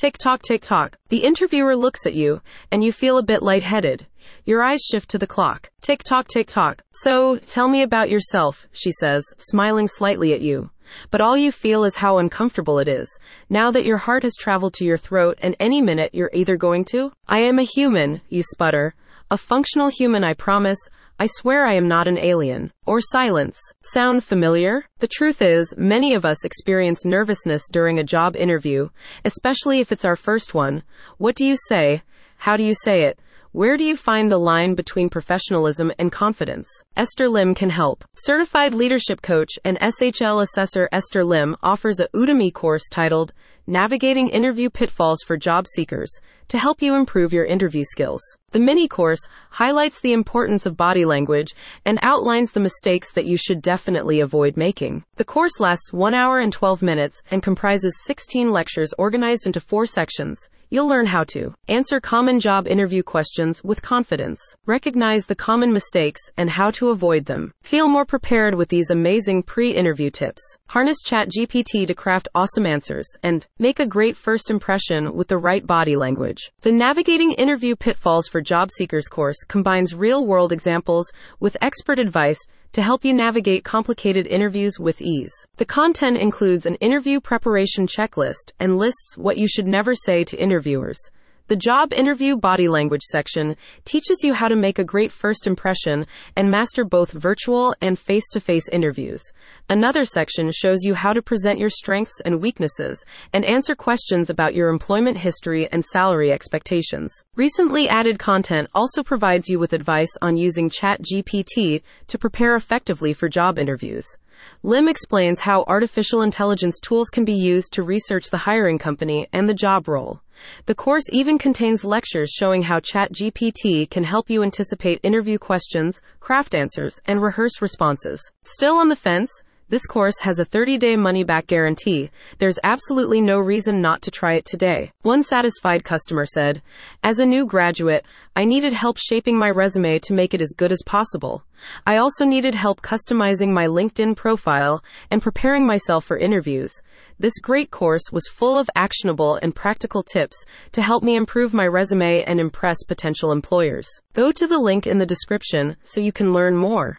Tick tock, tick tock. The interviewer looks at you, and you feel a bit lightheaded. Your eyes shift to the clock. Tick tock, tick tock. So, tell me about yourself, she says, smiling slightly at you. But all you feel is how uncomfortable it is, now that your heart has traveled to your throat and any minute you're either going to. I am a human, you sputter. A functional human, I promise. I swear I am not an alien. Or silence. Sound familiar? The truth is, many of us experience nervousness during a job interview, especially if it's our first one. What do you say? How do you say it? Where do you find the line between professionalism and confidence? Esther Lim can help. Certified leadership coach and SHL assessor Esther Lim offers a Udemy course titled Navigating Interview Pitfalls for Job Seekers to help you improve your interview skills. The mini course highlights the importance of body language and outlines the mistakes that you should definitely avoid making. The course lasts 1 hour and 12 minutes and comprises 16 lectures organized into four sections. You'll learn how to answer common job interview questions with confidence, recognize the common mistakes and how to avoid them, feel more prepared with these amazing pre interview tips, harness ChatGPT to craft awesome answers, and make a great first impression with the right body language. The Navigating Interview Pitfalls for Job Seekers course combines real world examples with expert advice to help you navigate complicated interviews with ease. The content includes an interview preparation checklist and lists what you should never say to interviewers. The job interview body language section teaches you how to make a great first impression and master both virtual and face to face interviews. Another section shows you how to present your strengths and weaknesses and answer questions about your employment history and salary expectations. Recently added content also provides you with advice on using ChatGPT to prepare effectively for job interviews. Lim explains how artificial intelligence tools can be used to research the hiring company and the job role. The course even contains lectures showing how ChatGPT can help you anticipate interview questions, craft answers, and rehearse responses. Still on the fence? This course has a 30 day money back guarantee. There's absolutely no reason not to try it today. One satisfied customer said, As a new graduate, I needed help shaping my resume to make it as good as possible. I also needed help customizing my LinkedIn profile and preparing myself for interviews. This great course was full of actionable and practical tips to help me improve my resume and impress potential employers. Go to the link in the description so you can learn more.